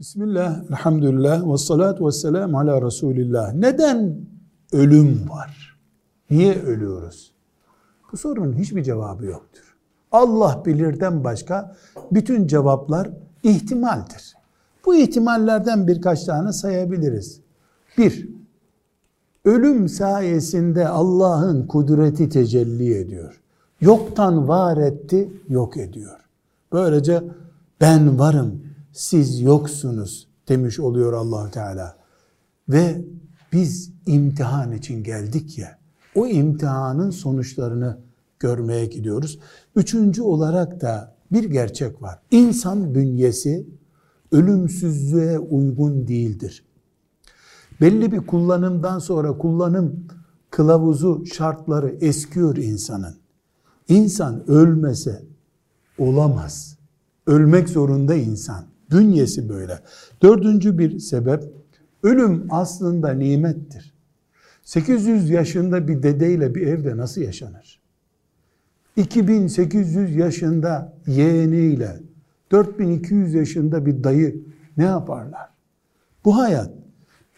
Bismillah, elhamdülillah, ve salatu ve selamu ala Resulillah. Neden ölüm var? Niye ölüyoruz? Bu sorunun hiçbir cevabı yoktur. Allah bilirden başka bütün cevaplar ihtimaldir. Bu ihtimallerden birkaç tane sayabiliriz. Bir, ölüm sayesinde Allah'ın kudreti tecelli ediyor. Yoktan var etti, yok ediyor. Böylece ben varım, siz yoksunuz demiş oluyor allah Teala. Ve biz imtihan için geldik ya, o imtihanın sonuçlarını görmeye gidiyoruz. Üçüncü olarak da bir gerçek var. İnsan bünyesi ölümsüzlüğe uygun değildir. Belli bir kullanımdan sonra kullanım kılavuzu şartları eskiyor insanın. İnsan ölmese olamaz. Ölmek zorunda insan. Bünyesi böyle. Dördüncü bir sebep, ölüm aslında nimettir. 800 yaşında bir dedeyle bir evde nasıl yaşanır? 2800 yaşında yeğeniyle 4200 yaşında bir dayı ne yaparlar? Bu hayat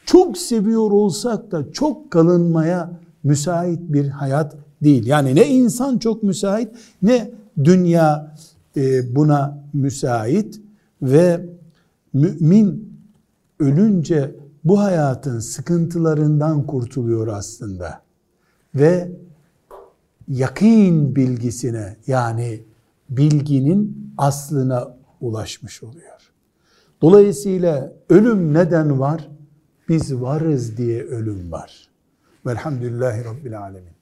çok seviyor olsak da çok kalınmaya müsait bir hayat değil. Yani ne insan çok müsait ne dünya e, buna müsait ve mümin ölünce bu hayatın sıkıntılarından kurtuluyor aslında. Ve yakin bilgisine yani bilginin aslına ulaşmış oluyor. Dolayısıyla ölüm neden var? Biz varız diye ölüm var. Velhamdülillahi Rabbil Alemin.